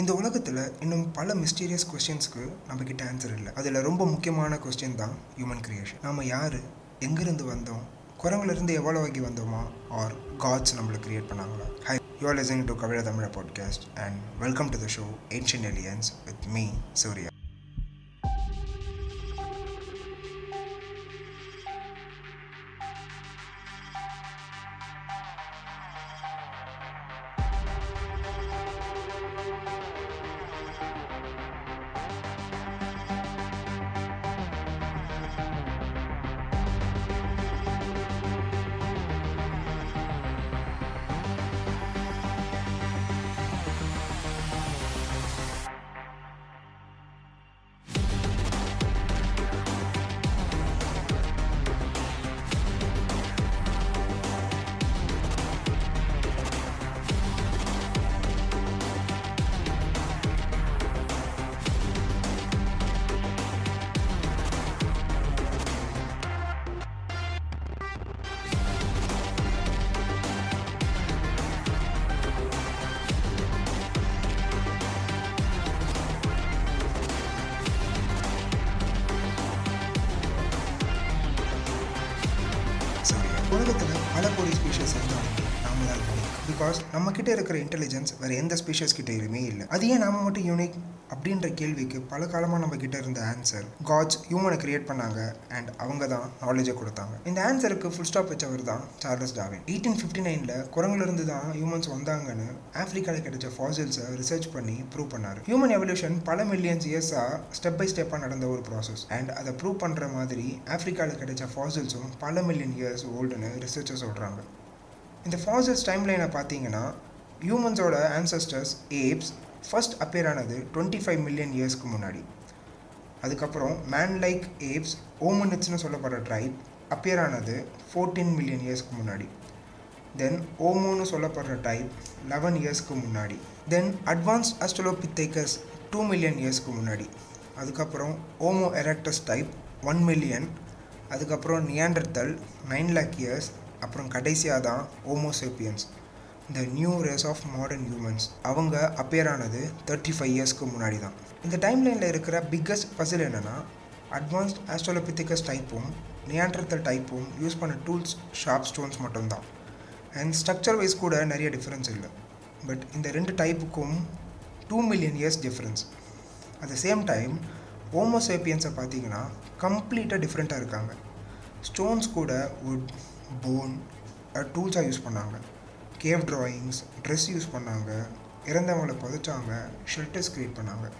இந்த உலகத்தில் இன்னும் பல மிஸ்டீரியஸ் கொஸ்டின்ஸ்க்கு நம்ம கிட்ட ஆன்சர் இல்லை. அதில் ரொம்ப முக்கியமான கொஸ்டின் தான் ஹியூமன் கிரியேஷன் நம்ம யார்? எங்கேருந்து வந்தோம்? குரங்குலேருந்து எவ்வளோ வகை வந்தோமா? ஆர் காட்ஸ் நம்மளை கிரியேட் பண்ணாங்களா? Hi you are listening to கவிழ தமிழ podcast and welcome to the show ancient aliens with me Surya உலகத்தில் பல கோடி ஸ்பீஷஸ் பிகாஸ் நம்ம கிட்ட இருக்கிற இன்டெலிஜென்ஸ் வேற எந்த ஸ்பீஷஸ் கிட்ட இல்லை. அது ஏன் நாம மட்டும் யூனிக் அப்படின்ற கேள்விக்கு பல காலமாக நம்ம கிட்ட இருந்த ஆன்சர் காட்ஸ் ஹியூமனை கிரியேட் பண்ணாங்க அண்ட் அவங்க தான் நாலேஜை கொடுத்தாங்க. இந்த ஆன்சருக்கு ஃபுல் ஸ்டாப் வச்சவர் தான் சார்லஸ் டாவின் எயிட்டீன் ஃபிஃப்டி நைனில் குரங்குலேருந்து தான் ஹியூமன்ஸ் வந்தாங்கன்னு ஆஃப்ரிக்காவில் கிடைச்ச ஃபாசில்ஸை ரிசர்ச் பண்ணி ப்ரூவ் பண்ணார். ஹியூமன் எவல்யூஷன் பல மில்லியன்ஸ் இயர்ஸாக ஸ்டெப் பை ஸ்டெப்பாக நடந்த ஒரு ப்ராசஸ் அண்ட் அதை ப்ரூவ் பண்ணுற மாதிரி ஆஃப்ரிக்காவில் கிடைச்ச ஃபாசில்ஸும் பல மில்லியன் இயர்ஸ் ஓல்டுன்னு ரிசர்ச்சர் சொல்கிறாங்க இந்த ஃபாசில்ஸ் டைம் லைனை பார்த்தீங்கன்னா ஹியூமன்ஸோட ஆன்சஸ்டர்ஸ் ஏப்ஸ் ஃபர்ஸ்ட் அப்பியர் ஆனது டுவெண்ட்டி ஃபைவ் மில்லியன் இயர்ஸ்க்கு முன்னாடி. அதுக்கப்புறம் மேன் லைக் ஏப்ஸ் ஓமனிட்ஸ்னு சொல்லப்படுற ட்ரைப் அப்பியர் ஆனது ஃபோர்டீன் மில்லியன் இயர்ஸ்க்கு முன்னாடி. தென் ஓமோன்னு சொல்லப்படுற டைப் லெவன் இயர்ஸ்க்கு முன்னாடி. Then advance australopithecus two million இயர்ஸ்க்கு முன்னாடி. அதுக்கப்புறம் Homo erectus type one million அதுக்கப்புறம் நியாண்டர்தல் நைன் லேக் இயர்ஸ் அப்புறம் கடைசியாக தான் homo sapiens the new race of modern humans அவங்க அப்பேர் ஆனது தேர்ட்டி ஃபைவ் இயர்ஸ்க்கு முன்னாடி தான் இந்த டைம் லைனில் இருக்கிற பிக்கஸ்ட் பசில் என்னென்னா அட்வான்ஸ்ட் ஆஸ்ட்ரோலோபித்திகஸ் டைப்பும் நியாண்டர்த்தல் டைப்பும் யூஸ் பண்ண டூல்ஸ் ஷார்ப் ஸ்டோன்ஸ் மட்டும்தான். அண்ட் ஸ்ட்ரக்சர் வைஸ் கூட நிறைய டிஃப்ரென்ஸ் இல்லை. பட் இந்த ரெண்டு டைப்புக்கும் two million years difference at the same time ஓமோசேப்பியன்ஸை பார்த்தீங்கன்னா கம்ப்ளீட்டாக டிஃப்ரெண்ட்டாக இருக்காங்க. ஸ்டோன்ஸ் கூட வுட் போன் டூல்ஸாக யூஸ் பண்ணாங்க. கேவ் ட்ராயிங்ஸ் ட்ரெஸ் யூஸ் பண்ணாங்க. இறந்தவங்களை புதைச்சாங்க. ஷெல்டர்ஸ் க்ரியேட் பண்ணாங்க.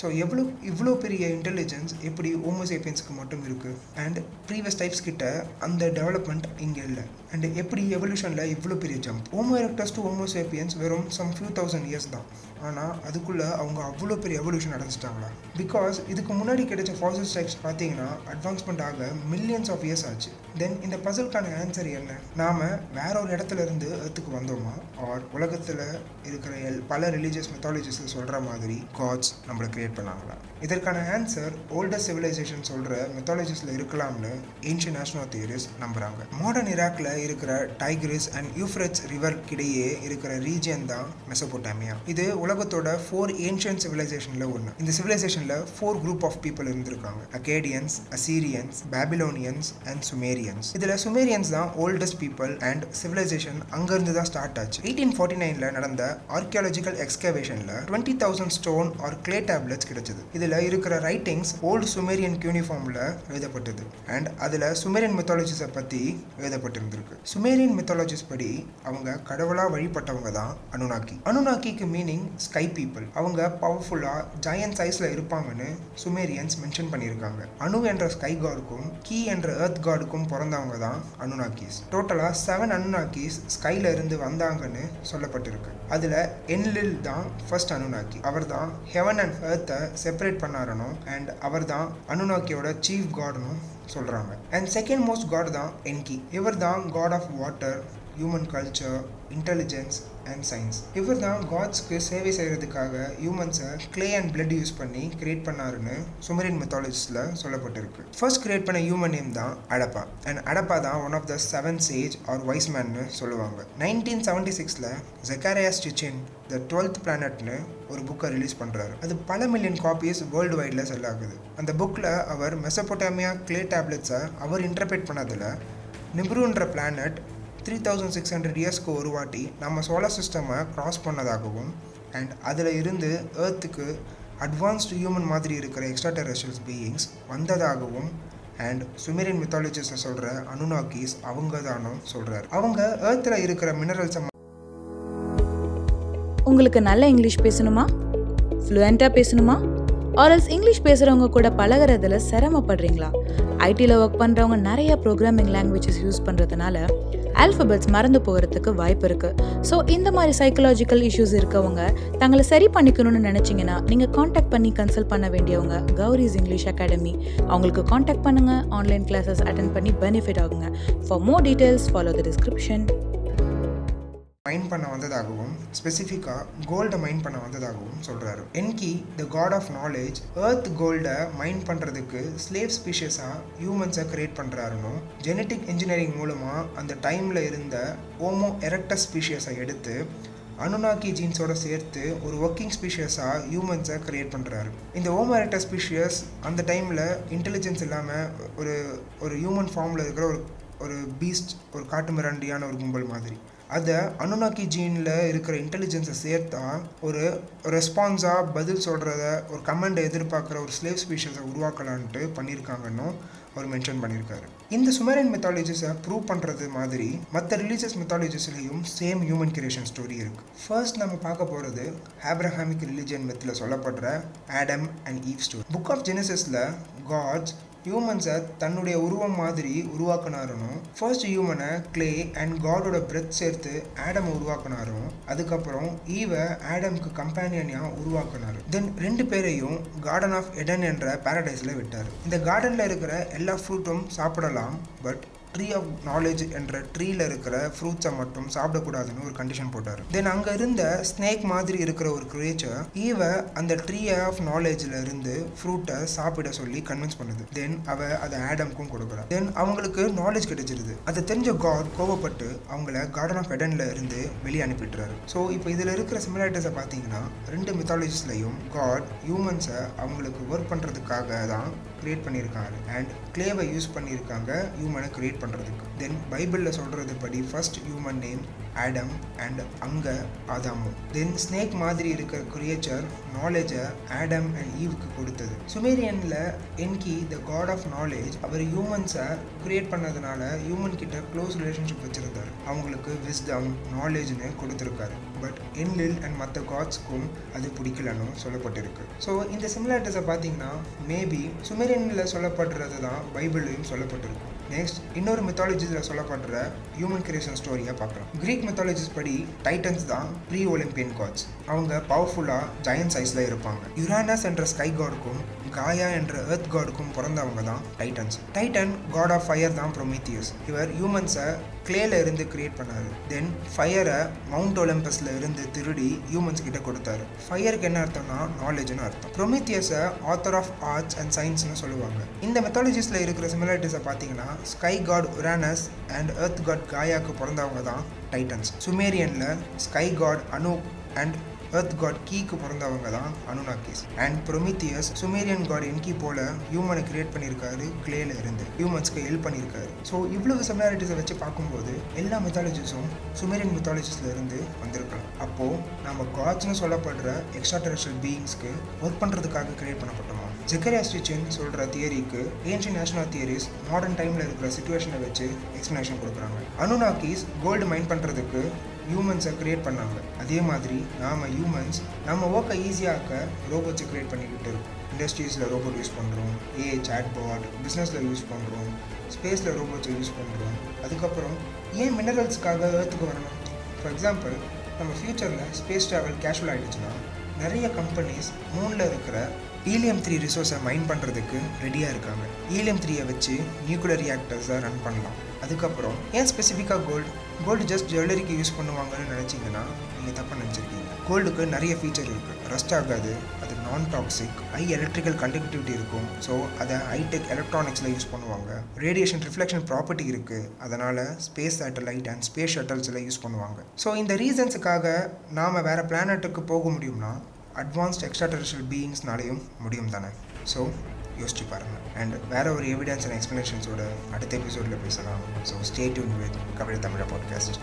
ஸோ எவ்வளோ இவ்வளோ பெரிய இன்டெலிஜென்ஸ் எப்படி ஹோமோசேப்பியன்ஸ்க்கு மட்டும் இருக்குது அண்ட் ப்ரீவியஸ் டைப்ஸ் கிட்ட அந்த டெவலப்மெண்ட் இங்கே இல்லை. அண்ட் எப்படி எவல்யூஷனில் இவ்வளோ பெரிய jump Homo erectus to Homo sapiens வெறும் சம் ஃபியூ தௌசண்ட் இயர்ஸ் தான். ஆனால் அதுக்குள்ளே அவங்க அவ்வளோ பெரிய எவல்யூஷன் அடைஞ்சிட்டாங்களா? பிகாஸ் இதுக்கு முன்னாடி கிடைச்ச ஃபாசில்ஸ் டைப்ஸ் பார்த்தீங்கன்னா அட்வான்ஸ்மெண்ட் ஆக மில்லியன்ஸ் ஆஃப் இயர்ஸ் ஆச்சு. தென் இந்த பசலுக்கான ஆன்சர் என்ன? நாம் வேற ஒரு இடத்துல இருந்து எர்த்துக்கு வந்தோமா? ஆர் உலகத்தில் இருக்கிற எல் பல ரிலீஜியஸ் மெத்தாலஜிஸில் சொல்கிற மாதிரி காட்ஸ் நம்மளுக்கு க்ரியேட் பண்ணாங்களா? இதற்கான ஆன்சர் ஓல்டர் சிவிலைசேஷன் சொல்கிற மெத்தாலஜிஸில் இருக்கலாம்னு ஏன்ஷியன் நேஷனல் தியரிஸ் நம்புகிறாங்க மாடர்ன் இராக்கில் இருக்கிற டைக்ரிஸ் அண்ட் யூஃப்ரெட்ஸ் ரிவர்க்கிடையே இருக்கிற ரீஜியன் தான் மெசபோட்டாமியா இது உலகத்தோட ஃபோர் ஏன்ஷியன் சிவிலைசேஷனில் ஒன்று இந்த சிவிலைசேஷனில் ஃபோர் குரூப் ஆஃப் பீப்புள் இருந்திருக்காங்க. Akkadians Assyrians Babylonians and Sumerians இதில் சுமேரியன்ஸ் தான் ஓல்டஸ்ட் பீப்புள் அண்ட் சிவிலைசேஷன் அங்கேருந்து தான் ஸ்டார்ட் ஆச்சு. எயிட்டீன் ஃபார்ட்டி நைனில் நடந்த archaeological எக்ஸ்கவேஷனில் twenty thousand stone or clay tablets கிடைச்சது. இதில் இருக்கிற ரைட்டிங்ஸ் ஓல்டு சுமேரியன் யூனிஃபார்மில் எழுதப்பட்டது. அண்ட் அதில் சுமேரியன் மெத்தாலஜிஸை பற்றி எழுதப்பட்டிருந்திருக்கு. சுமேரியன் மெத்தாலஜிஸ் படி அவங்க கடவுளாக வழிபட்டவங்க தான் அனுநாக்கி அனுநாக்கிக்கு மீனிங் ஸ்கை பீப்புள் அவங்க பவர்ஃபுல்லாக ஜாயன் சைஸில் இருப்பாங்கன்னு சுமேரியன்ஸ் மென்ஷன் பண்ணியிருக்காங்க. அணு என்ற ஸ்கை காடுக்கும் கீ என்ற எர்த் காடுக்கும் பிறந்தவங்க தான் அனுநாக்கிஸ் டோட்டலாக செவன் அனுநாக்கிஸ் ஸ்கைல இருந்து வந்தாங்கன்னு சொல்லப்பட்டிருக்கு. அதில் என்லில் தான் ஃபர்ஸ்ட் அனுநாக்கி அவர் தான் ஹெவன் அண்ட் எர்த்தை செப்பரேட் பண்ணாரனும் அண்ட் அவர் தான் அனுநாக்கியோட சீஃப் காட்னும் சொல்கிறாங்க அண்ட் செகண்ட் மோஸ்ட் காட் தான் என்கி இவர் தான் god of water human culture intelligence and science இவர் தான் காட்ஸ்க்கு சேவை செய்கிறதுக்காக ஹியூமன்ஸை கிளே அண்ட் பிளட் யூஸ் பண்ணி கிரியேட் பண்ணாருன்னு சுமரின் மெத்தாலஜிஸில் சொல்லப்பட்டிருக்கு. ஃபர்ஸ்ட் கிரியேட் பண்ண ஹியூமன் நேம் தான் அடப்பா அண்ட் அடப்பா தான் one of the seven sage or wise மேன்னு சொல்லுவாங்க. நைன்டீன் செவன்டி சிக்ஸில் ஜெக்காரியா ஸ்டிச்சின் த டுவெல்த் பிளானட்னு ஒரு புக்கை ரிலீஸ் பண்ணுறாரு அது பல மில்லியன் காப்பீஸ் வேர்ல்டு வைடில் செல் ஆகுது. அந்த புக்கில் அவர் மெசபோட்டாமியா கிளே டேப்லெட்ஸை அவர் இன்டர்பிரேட் பண்ணதில் நிப்ருன்ற planet three thousand six hundred இயர்ஸ்க்கு ஒரு வாட்டி நம்ம சோலார் சிஸ்டமை க்ராஸ் பண்ணதாகவும் அண்ட் அதில் இருந்து ஏர்த்துக்கு அட்வான்ஸ்டு ஹியூமன் மாதிரி இருக்கிற எக்ஸ்ட்ரா டெரஸ்ட்ரியல்ஸ் பீயிங்ஸ் வந்ததாகவும் அண்ட் சுமேரியன் மித்தாலஜிஸில் சொல்கிற அனுனாக்கீஸ் அவங்க தானும் சொல்கிறார் அவங்க ஏர்த்தில் இருக்கிற மினரல்ஸை உங்களுக்கு நல்ல இங்கிலீஷ் பேசணுமா? ஃப்ளூயண்ட்டாக பேசணுமா? ஆர்எல்ஸ் இங்கிலீஷ் பேசுகிறவங்க கூட பழகுறதுல சிரமப்படுறீங்களா? ஐடியில் ஒர்க் பண்ணுறவங்க நிறைய ப்ரோக்ராமிங் லாங்குவேஜஸ் யூஸ் பண்ணுறதுனால ஆல்ஃபபெட்ஸ் மறந்து போகிறதுக்கு வாய்ப்பு இருக்குது ஸோ இந்த மாதிரி சைக்கலாஜிக்கல் இஷ்யூஸ் இருக்கவங்க தங்களை சரி பண்ணிக்கணும்னு நினச்சிங்கன்னா நீங்கள் காண்டாக்ட் பண்ணி கன்சல்ட் பண்ண வேண்டியவங்க கௌரிஸ் இங்கிலீஷ் அகாடமி. அவங்களுக்கு காண்டாக்ட் பண்ணுங்கள் ஆன்லைன் கிளாஸஸ் அட்டன் பண்ணி பெனிஃபிட் ஆகுங்க. For more details follow the description mine பண்ண வந்ததாகவும் ஸ்பெசிஃபிக்காக கோல்டை மைண்ட் பண்ண வந்ததாகவும் சொல்கிறாரு Enki the god of knowledge earth கோல்டை மைண்ட் பண்ணுறதுக்கு ஸ்லேவ் ஸ்பீஷஸாக ஹியூமன்ஸை க்ரியேட் பண்ணுறாருன்னு ஜெனட்டிக் இன்ஜினியரிங் மூலமாக அந்த டைமில் இருந்த ஓமோ எரக்டஸ் ஸ்பீஷியஸை எடுத்து அனுனாக்கி ஜீன்ஸோட சேர்த்து ஒரு ஒர்க்கிங் ஸ்பீஷியஸாக ஹியூமன்ஸை கிரியேட் பண்ணுறாரு இந்த ஓமரட்ட ஸ்பீஷியஸ் அந்த டைமில் இன்டெலிஜென்ஸ் இல்லாமல் ஒரு ஒரு ஹியூமன் ஃபார்மில் இருக்கிற ஒரு ஒரு பீஸ்ட் ஒரு காட்டு மிராண்டியான ஒரு கும்பல் மாதிரி. அதை அனுநாக்கி ஜீனில் இருக்கிற இன்டெலிஜென்ஸை சேர்த்தா ஒரு ரெஸ்பான்ஸாக பதில் சொல்கிறத ஒரு கமெண்டை எதிர்பார்க்குற ஒரு ஸ்லேவ் ஸ்பீஷஸை உருவாக்கலான்ட்டு பண்ணியிருக்காங்கன்னு அவர் மென்ஷன் பண்ணியிருக்காரு இந்த சுமேரியன் மெத்தாலஜிஸை ப்ரூவ் பண்ணுறது மாதிரி மற்ற ரிலீஜியஸ் மெத்தாலஜிஸ்லேயும் சேம் ஹியூமன் கிரியேஷன் ஸ்டோரி இருக்குது ஃபர்ஸ்ட் நம்ம பார்க்க போகிறது ஆப்ரஹாமிக் ரிலிஜியன் மெத்தில் சொல்லப்படுற Adam and Eve story book of ஜெனசிஸில் gods ஹியூமன்ஸை தன்னுடைய உருவம் மாதிரி உருவாக்குனாருனும் ஃபர்ஸ்ட் ஹியூமனை கிளே அண்ட் காடோட பிரெத் சேர்த்து ஆடம் உருவாக்குனாரும் அதுக்கப்புறம் ஈவை ஆடம்க்கு கம்பேனியனாக உருவாக்குனாரு. தென் ரெண்டு பேரையும் கார்டன் ஆஃப் எடன் என்ற பாரடைஸில் விட்டார். இந்த கார்டனில் இருக்கிற எல்லா ஃப்ரூட்டும் சாப்பிடலாம் பட் ட்ரீ ஆஃப் நாலேஜ் என்ற ட்ரீல இருக்கிற ஃப்ரூட்ஸை மட்டும் சாப்பிடக்கூடாதுன்னு ஒரு கண்டிஷன் போட்டார். தென் அங்கே இருந்த ஸ்னேக் மாதிரி இருக்கிற ஒரு கிரியேச்சர் ஈவ அந்த ட்ரீ ஆஃப் நாலேஜில் இருந்து ஃப்ரூட்டை சாப்பிட சொல்லி கன்வின்ஸ் பண்ணுது. தென் அவ அதை ஆடம்க்கும் கொடுக்குறா. தென் அவங்களுக்கு நாலேஜ் கிடைச்சிருது. அதை தெரிஞ்ச காட் கோவப்பட்டு அவங்கள கார்டன் ஆஃப் எடனில் இருந்து வெளியே அனுப்பிட்டுறாரு. ஸோ இப்போ இதில் இருக்கிற சிமிலாரிட்டிஸை பார்த்தீங்கன்னா ரெண்டு மித்தாலஜிஸ்லையும் காட் ஹியூமன்ஸை அவங்களுக்கு ஒர்க் பண்ணுறதுக்காக தான் கிரியேட் பண்ணியிருக்காங்க அண்ட் கிளேவை யூஸ் பண்ணியிருக்காங்க ஹியூமனை கிரியேட் பண்ணுறதுக்கு தென் பைபிளில் சொல்கிறது படி first human name Adam and அங்கே ஆதாமும் தென் ஸ்னேக் மாதிரி இருக்கிற கிரியேச்சர் நாலேஜை ஆடம் அண்ட் ஈவுக்கு கொடுத்தது. சுமேரியனில் Enki the god of knowledge அவர் ஹியூமன்ஸை கிரியேட் பண்ணதுனால ஹியூமன் கிட்ட க்ளோஸ் ரிலேஷன்ஷிப் வச்சுருந்தார். அவங்களுக்கு விஸ்டம் நாலேஜ்னு கொடுத்துருக்காரு. பட் என்லில் அண்ட் மற்ற காட்ஸ்க்கும் அது பிடிக்கலன்னு சொல்லப்பட்டிருக்கு. ஸோ இந்த சிமிலாரிட்டிஸை பார்த்தீங்கன்னா மேபி சுமேரியனில் சொல்லப்படுறது தான் பைபிள்லையும் சொல்லப்பட்டிருக்கும் நெக்ஸ்ட் இன்னொரு மித்தாலஜிஸில் சொல்லப்படுற ஹியூமன் கிரியேஷன் ஸ்டோரியை பார்க்கலாம். கிரீக் மித்தாலஜிஸ் படி டைட்டன்ஸ் தான் ப்ரீ ஒலிம்பியன் காட்ஸ் அவங்க பவர்ஃபுல்லாக ஜயன் சைஸில் இருப்பாங்க. யுரானஸ் என்ற ஸ்கை காடுக்கும் காயா என்ற எர்த் காடுக்கும் பிறந்தவங்க தான் Titans Titan god of fire தான் ப்ரொமீத்தியஸ் இவர் ஹியூமன்ஸை கிளேல இருந்து கிரியேட் பண்ணாரு. தென் ஃபயரை மவுண்ட் ஒலிம்பஸில் இருந்து திருடி ஹியூமன்ஸ் கிட்ட கொடுத்தாரு. ஃபயருக்கு என்ன அர்த்தம்னா நாலேஜ்னு அர்த்தம். ப்ரொமீத்தியஸை ஆத்தர் ஆஃப் ஆர்ட்ஸ் அண்ட் சயின்ஸ்னு சொல்லுவாங்க. இந்த மெத்தாலஜிஸில் இருக்கிற சிமிலாரிட்டிஸை பார்த்தீங்கன்னா sky god Uranus and earth god காயாக்கு பிறந்தவங்க தான் Titans சுமேரியனில் sky god Anu and earth god கீக்கு பிறந்தவங்க தான் Anunnakis. And Prometheus Sumerian god Enki போல ஹியூமனை கிரியேட் பண்ணியிருக்காரு கிளேல இருந்து. ஹியூமன்ஸ்க்கு ஹெல்ப் பண்ணியிருக்காரு ஸோ இவ்வளவு சிமிலாரிட்டிஸை வச்சு பார்க்கும்போது எல்லா மெத்தாலஜிஸும் சுமேரியன் மெத்தாலஜிஸ்ல இருந்து வந்திருக்கலாம். அப்போது நம்ம காட்ஸ்னு சொல்லப்படுற எக்ஸ்ட்ரா டெரிஷியல் பீயிங்ஸ்க்கு ஒர்க் பண்ணுறதுக்காக கிரியேட் பண்ணப்பட்டோமா? ஜெக்கரியா ஸ்டிச்சின் சொல்கிற தியரிக்கு ஏன்ஷியன் நேஷனல் தியரிஸ் மாடர்ன் டைமில் இருக்கிற சுச்சுவேஷனை வச்சு எக்ஸ்ப்ளனேஷன் கொடுக்குறாங்க. அனுனாக்கிஸ் கோல்டு மைண்ட் பண்ணுறதுக்கு ஹியூமன்ஸை க்ரியேட் பண்ணாங்க. அதே மாதிரி நாம் ஹியூமன்ஸ் நம்ம ஒர்க்கை ஈஸியாக்க ரோபோட்ஸை க்ரியேட் பண்ணிக்கிட்டு இருக்கோம். இண்டஸ்ட்ரீஸில் ரோபோட் யூஸ் பண்ணுறோம் ஏ சாட்பாட் பிஸ்னஸில் யூஸ் பண்ணுறோம் ஸ்பேஸில் ரோபோட்ஸை யூஸ் பண்ணுறோம் அதுக்கப்புறம் ஏன் மினரல்ஸ்க்காக ஏர்த்துக்கு வரணும்? ஃபார் எக்ஸாம்பிள் நம்ம ஃப்யூச்சரில் ஸ்பேஸ் ட்ராவல் கேஷுவல் ஆகிடுச்சுன்னா நிறைய கம்பெனிஸ் மூணில் இருக்கிற ஈலியம் த்ரீ ரிசோர்ஸை மைண்ட் பண்ணுறதுக்கு ரெடியாக இருக்காங்க. ஈலியம் த்ரீயை வச்சு நியூக்ளியர் ரியாக்டர்ஸை ரன் பண்ணலாம். அதுக்கப்புறம் ஏன் ஸ்பெசிஃபிக்காக கோல்டு கோல்டு ஜஸ்ட் ஜுவல்லரிக்கு யூஸ் பண்ணுவாங்கன்னு நினச்சிங்கன்னா நீங்கள் தப்பாக நினச்சிருக்கீங்க. கோல்டுக்கு நிறைய ஃபீச்சர் இருக்குது ரஸ்ட் ஆகாது அது non toxic high electrical conductivity இருக்கும். ஸோ அதை ஹைடெக் எலக்ட்ரானிக்ஸில் யூஸ் பண்ணுவாங்க. ரேடியேஷன் ரிஃப்ளெக்ஷன் ப்ராப்பர்ட்டி இருக்குது அதனால் ஸ்பேஸ் சேட்டலைட் அண்ட் ஸ்பேஸ் ஷட்டல்ஸில் யூஸ் பண்ணுவாங்க. ஸோ இந்த ரீசன்ஸுக்காக நாம் வேறு பிளானட்டுக்கு போக முடியும்னா அட்வான்ஸ்ட் எக்ஸ்ட்ரா டெரிஷியல் பீயிங்ஸ்னாலேயும் முடியும் தானே ஸோ யோசிச்சு பாருங்கள் அண்ட் வேறு ஒரு எவிடன்ஸ் அண்ட் எக்ஸ்ப்ளனேஷன்ஸோட அடுத்த எபிசோடில் பேசலாம். ஸோ ஸ்டே டியூன் வித் கவிதை தமிழ பாட்காஸ்ட்